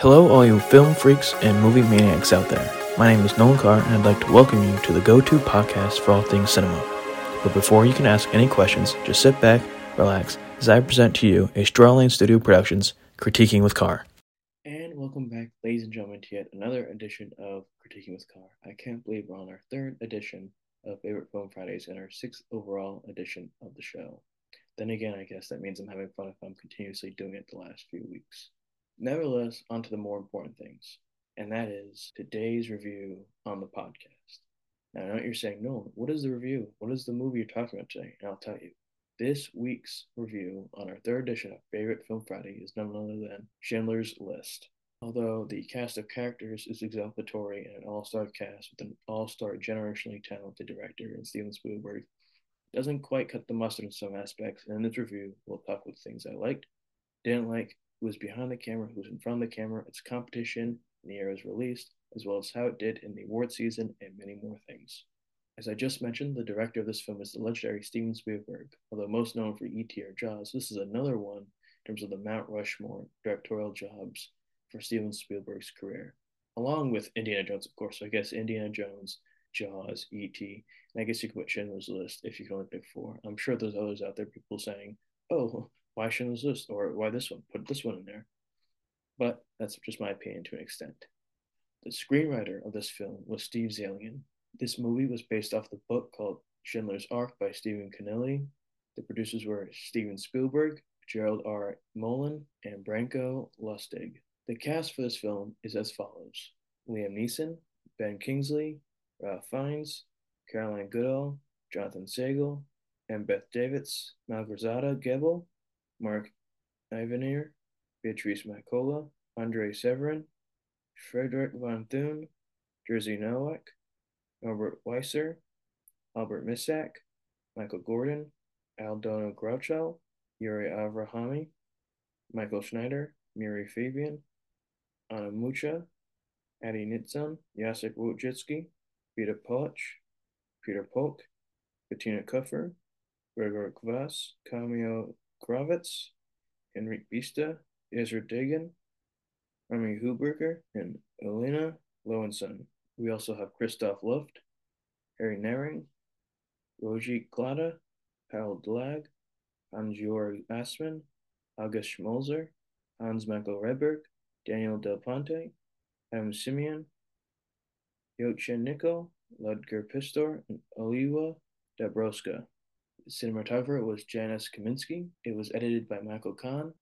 Hello, all you film freaks and movie maniacs out there. My name is Nolan Carr, and I'd like to welcome you to the go to podcast for all things cinema. But before you can ask any questions, just sit back, relax, as I present to you a Straw Studio Productions Critiquing with Carr. And welcome back, ladies and gentlemen, to yet another edition of Critiquing with Carr. I can't believe we're on our third edition of Favorite Film Fridays and our sixth overall edition of the show. Then again, I guess that means I'm having fun if I'm continuously doing it the last few weeks. Nevertheless, on to the more important things, and that is today's review on the podcast. Now, I know you're saying, no, what is the review? What is the movie you're talking about today? And I'll tell you. This week's review on our third edition of Favorite Film Friday is none other than Schindler's List. Although the cast of characters is exemplary and an all-star cast with an all-star generationally talented director in Steven Spielberg, doesn't quite cut the mustard in some aspects, and in this review, we'll talk with things I liked, didn't like, who was behind the camera, who was in front of the camera, its competition, in the year was released, as well as how it did in the award season, and many more things. As I just mentioned, the director of this film is the legendary Steven Spielberg. Although most known for E.T. or Jaws, this is another one in terms of the Mount Rushmore directorial jobs for Steven Spielberg's career, along with Indiana Jones, of course. So I guess Indiana Jones, Jaws, E.T., and I guess you could put Schindler's List if you can only pick four. I'm sure there's others out there, people saying, oh, why Schindler's List? Or why this one? Put this one in there. But that's just my opinion to an extent. The screenwriter of this film was Steve Zaillian, this movie was based off the book called Schindler's Ark by Stephen Cannelli. The producers were Steven Spielberg, Gerald R. Molen, and Branko Lustig. The cast for this film is as follows Liam Neeson, Ben Kingsley, Ralph Fiennes, Caroline Goodall, Jonathan Sagall, and Beth Davids, Malgorzata Gebel, Mark Ivanir, Beatrice Macola, Andre Severin, Frederick Von Thun, Jerzy Nowak, Albert Weiser, Albert Misak, Michael Gordon, Aldona Groucho, Uri Avrahami, Michael Schneider, Miri Fabian, Anna Mucha, Adi Nitzan, Jacek Wojcicki, Peter Poch, Peter Polk, Bettina Kupfer, Gregor Kvass, Kamio Kravitz, Henryk Bista, Ezra Dagan, Rami Heuberger, and Elina Lowensohn. We also have Christoph Luft, Harry Nehring, Roji Glada, Paul Dlag, Hans-Georg Assmann, August Schmolzer, Hans-Michael Rehberg, Daniel Del Ponte, Adam Siemion, Jochen Nickel, Ludger Pistor, and Oliwa Dabrowska. Cinematographer was Janusz Kaminski. It was edited by Michael Kahn,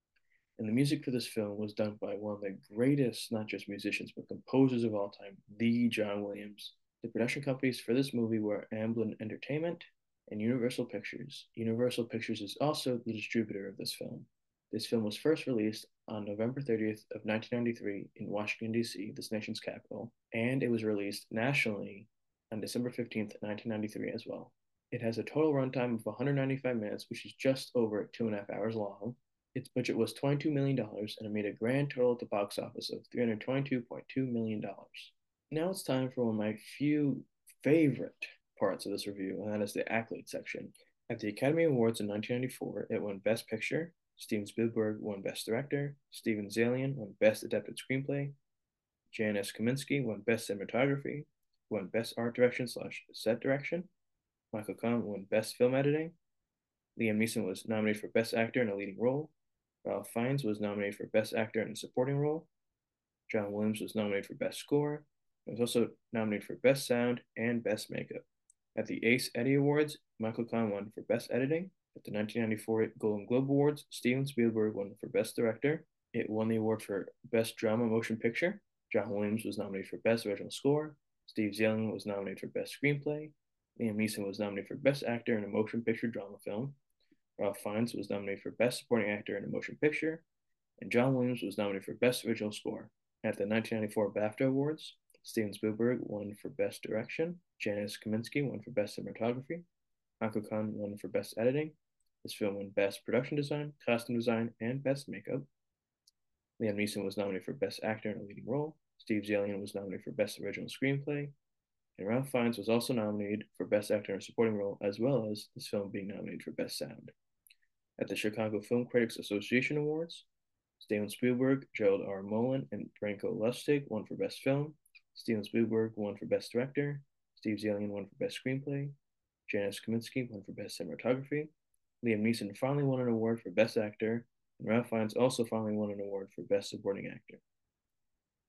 and the music for this film was done by one of the greatest, not just musicians, but composers of all time, the John Williams. The production companies for this movie were Amblin Entertainment and Universal Pictures. Universal Pictures is also the distributor of this film. This film was first released on November 30th of 1993 in Washington, D.C., this nation's capital, and it was released nationally on December 15th, 1993 as well. It has a total runtime of 195 minutes, which is just over two and a half hours long, its budget was $22 million and it made a grand total at the box office of $322.2 million. Now it's time for one of my few favorite parts of this review, and that is the accolade section. At the Academy Awards in 1994, it won Best Picture, Steven Spielberg won Best Director, Steven Zaillian won Best Adapted Screenplay, Janusz Kaminski won Best Cinematography, won Best Art Direction slash Set Direction, Michael Kahn won Best Film Editing, Liam Neeson was nominated for Best Actor in a Leading Role, Ralph Fiennes was nominated for Best Actor in a Supporting Role. John Williams was nominated for Best Score. He was also nominated for Best Sound and Best Makeup. At the Ace Eddie Awards, Michael Kahn won for Best Editing. At the 1994 Golden Globe Awards, Steven Spielberg won for Best Director. It won the award for Best Drama Motion Picture. John Williams was nominated for Best Original Score. Steve Zaillian was nominated for Best Screenplay. Liam Neeson was nominated for Best Actor in a Motion Picture Drama Film. Ralph Fiennes was nominated for Best Supporting Actor in a Motion Picture, and John Williams was nominated for Best Original Score. At the 1994 BAFTA Awards, Steven Spielberg won for Best Direction, Janusz Kaminski won for Best Cinematography, Michael Kahn won for Best Editing. This film won Best Production Design, Costume Design, and Best Makeup. Liam Neeson was nominated for Best Actor in a Leading Role. Steve Zaillian was nominated for Best Original Screenplay. And Ralph Fiennes was also nominated for Best Actor in a Supporting Role, as well as this film being nominated for Best Sound. At the Chicago Film Critics Association Awards, Steven Spielberg, Gerald R. Molen, and Branko Lustig won for Best Film. Steven Spielberg won for Best Director. Steve Zaillian won for Best Screenplay. Janusz Kaminski won for Best Cinematography. Liam Neeson finally won an award for Best Actor, and Ralph Fiennes also finally won an award for Best Supporting Actor.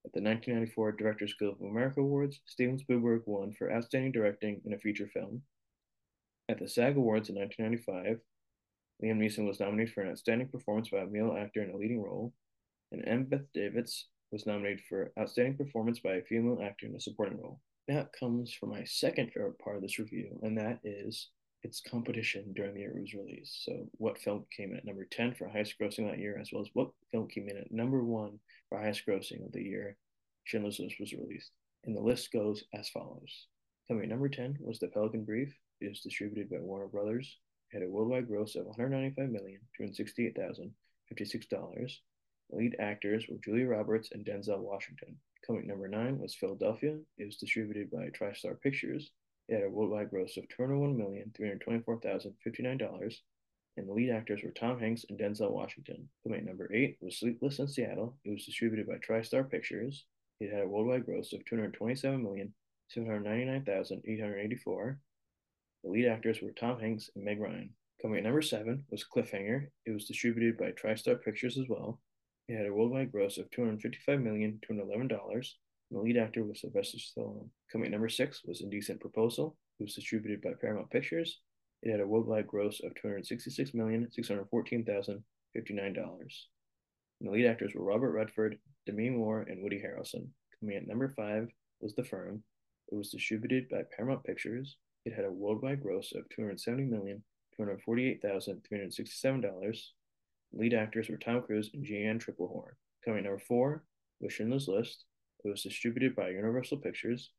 At the 1994 Directors Guild of America Awards, Steven Spielberg won for Outstanding Directing in a Feature Film. At the SAG Awards in 1995, Liam Neeson was nominated for an Outstanding Performance by a Male Actor in a Leading Role, and Embeth Davidtz was nominated for Outstanding Performance by a Female Actor in a Supporting Role. That comes for my second favorite part of this review, and that is its competition during the year it was released. So, what film came in at number 10 for highest grossing that year, as well as what film came in at number one for highest grossing of the year Schindler's List was released. And the list goes as follows. Coming at number 10 was The Pelican Brief. It was distributed by Warner Brothers. It had a worldwide gross of $195,268,056. The lead actors were Julia Roberts and Denzel Washington. Coming at number 9 was Philadelphia. It was distributed by TriStar Pictures. It had a worldwide gross of $201,324,059, and the lead actors were Tom Hanks and Denzel Washington. At number 8 was Sleepless in Seattle. It was distributed by TriStar Pictures. It had a worldwide gross of 227,799,884. The lead actors were Tom Hanks and Meg Ryan. Coming at number 7 was Cliffhanger. It was distributed by TriStar Pictures as well. It had a worldwide gross of $255,211 the lead actor was Sylvester Stallone. Coming at number six was Indecent Proposal, It was distributed by Paramount Pictures. It had a worldwide gross of $266,614,059. And the lead actors were Robert Redford, Demi Moore, and Woody Harrelson. Coming at number five was The Firm. It was distributed by Paramount Pictures. It had a worldwide gross of $270,248,367. Lead actors were Tom Cruise and Jeanne Tripplehorn. Coming at number four was Schindler's List. It was distributed by Universal Pictures.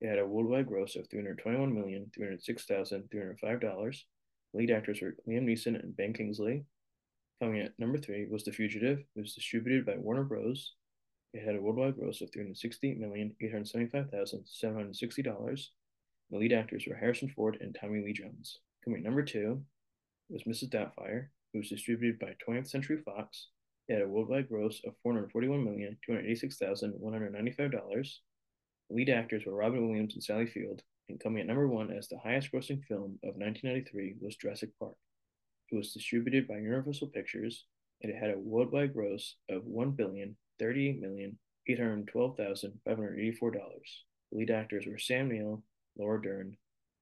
It had a worldwide gross of $321,306,305. Lead actors were Liam Neeson and Ben Kingsley. Coming at number three was The Fugitive. It was distributed by Warner Bros. It had a worldwide gross of $368,875,760. The lead actors were Harrison Ford and Tommy Lee Jones. Coming at number two was Mrs. Doubtfire. It was distributed by 20th Century Fox. It had a worldwide gross of $441,286,195. Lead actors were Robin Williams and Sally Field, and coming at number one as the highest grossing film of 1993 was Jurassic Park. It was distributed by Universal Pictures, and it had a worldwide gross of $1,038,812,584. The lead actors were Sam Neill, Laura Dern,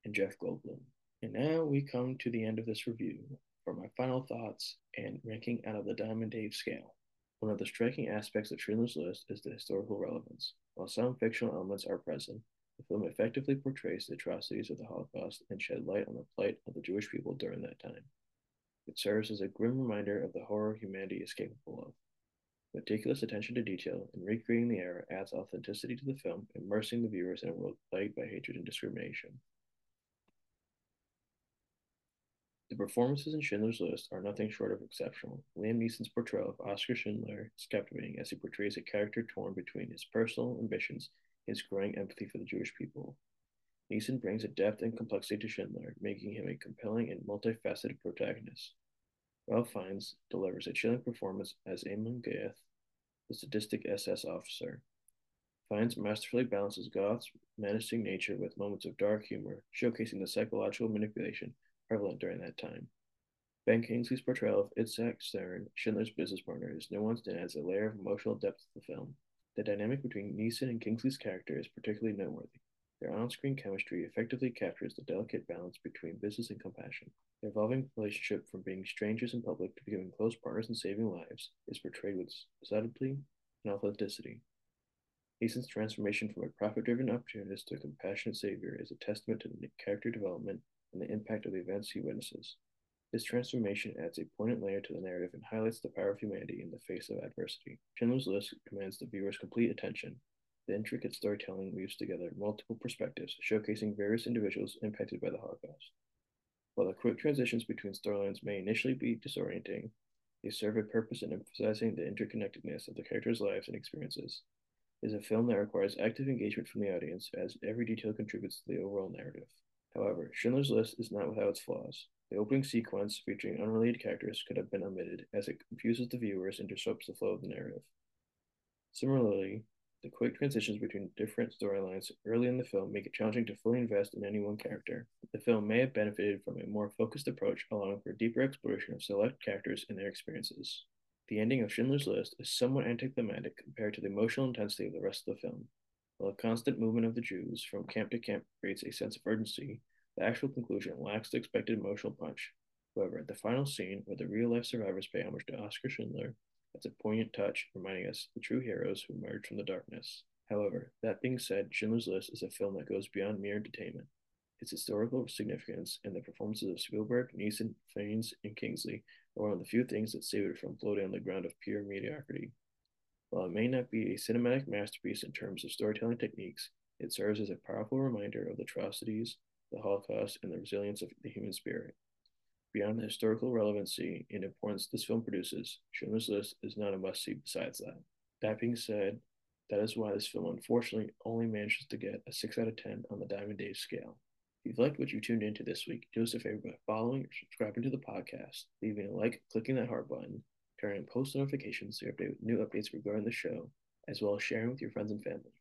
and Jeff Goldblum. And now we come to the end of this review for my final thoughts and ranking out of the Diamond Dave scale. One of the striking aspects of Schindler's List is the historical relevance. While some fictional elements are present, the film effectively portrays the atrocities of the Holocaust and shed light on the plight of the Jewish people during that time. It serves as a grim reminder of the horror humanity is capable of. Meticulous attention to detail in recreating the era adds authenticity to the film, immersing the viewers in a world plagued by hatred and discrimination. The performances in Schindler's List are nothing short of exceptional. Liam Neeson's portrayal of Oskar Schindler is captivating as he portrays a character torn between his personal ambitions and his growing empathy for the Jewish people. Neeson brings a depth and complexity to Schindler, making him a compelling and multifaceted protagonist. Ralph Fiennes delivers a chilling performance as Amon Goeth, the sadistic SS officer. Fiennes masterfully balances Goeth's menacing nature with moments of dark humor, showcasing the psychological manipulation prevalent during that time. Ben Kingsley's portrayal of Itzhak Stern, Schindler's business partner, is nuanced and adds a layer of emotional depth to the film. The dynamic between Neeson and Kingsley's character is particularly noteworthy. Their on screen chemistry effectively captures the delicate balance between business and compassion. Their evolving relationship from being strangers in public to becoming close partners in saving lives is portrayed with subtlety and authenticity. Neeson's transformation from a profit driven opportunist to a compassionate savior is a testament to the character development and the impact of the events he witnesses. This transformation adds a poignant layer to the narrative and highlights the power of humanity in the face of adversity. Schindler's List commands the viewer's complete attention. The intricate storytelling weaves together multiple perspectives, showcasing various individuals impacted by the Holocaust. While the quick transitions between storylines may initially be disorienting, they serve a purpose in emphasizing the interconnectedness of the characters' lives and experiences. It is a film that requires active engagement from the audience, as every detail contributes to the overall narrative. However, Schindler's List is not without its flaws. The opening sequence featuring unrelated characters could have been omitted, as it confuses the viewers and disrupts the flow of the narrative. Similarly, the quick transitions between different storylines early in the film make it challenging to fully invest in any one character. The film may have benefited from a more focused approach, allowing for deeper exploration of select characters and their experiences. The ending of Schindler's List is somewhat anticlimactic compared to the emotional intensity of the rest of the film. While the constant movement of the Jews from camp to camp creates a sense of urgency, the actual conclusion lacks the expected emotional punch. However, the final scene, where the real life survivors pay homage to Oskar Schindler, that's a poignant touch, reminding us of the true heroes who emerged from the darkness. However, that being said, Schindler's List is a film that goes beyond mere entertainment. Its historical significance and the performances of Spielberg, Neeson, Fiennes, and Kingsley are one of the few things that save it from floating on the ground of pure mediocrity. While it may not be a cinematic masterpiece in terms of storytelling techniques, it serves as a powerful reminder of the atrocities, the Holocaust, and the resilience of the human spirit. Beyond the historical relevancy and importance this film produces, Schindler's List is not a must see besides that. That being said, that is why this film unfortunately only manages to get a 6 out of 10 on the Diamond Dave scale. If you've liked what you tuned into this week, do us a favor by following or subscribing to the podcast, leaving a like, clicking that heart button, on post notifications to with new updates regarding the show, as well as sharing with your friends and family.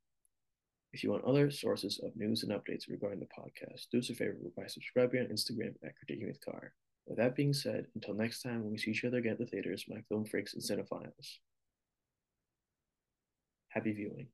If you want other sources of news and updates regarding the podcast, do us a favor by subscribing on Instagram at Critiquing with Carr. With that being said, until next time when we see each other again at the theaters, my film freaks and cinephiles. Happy viewing.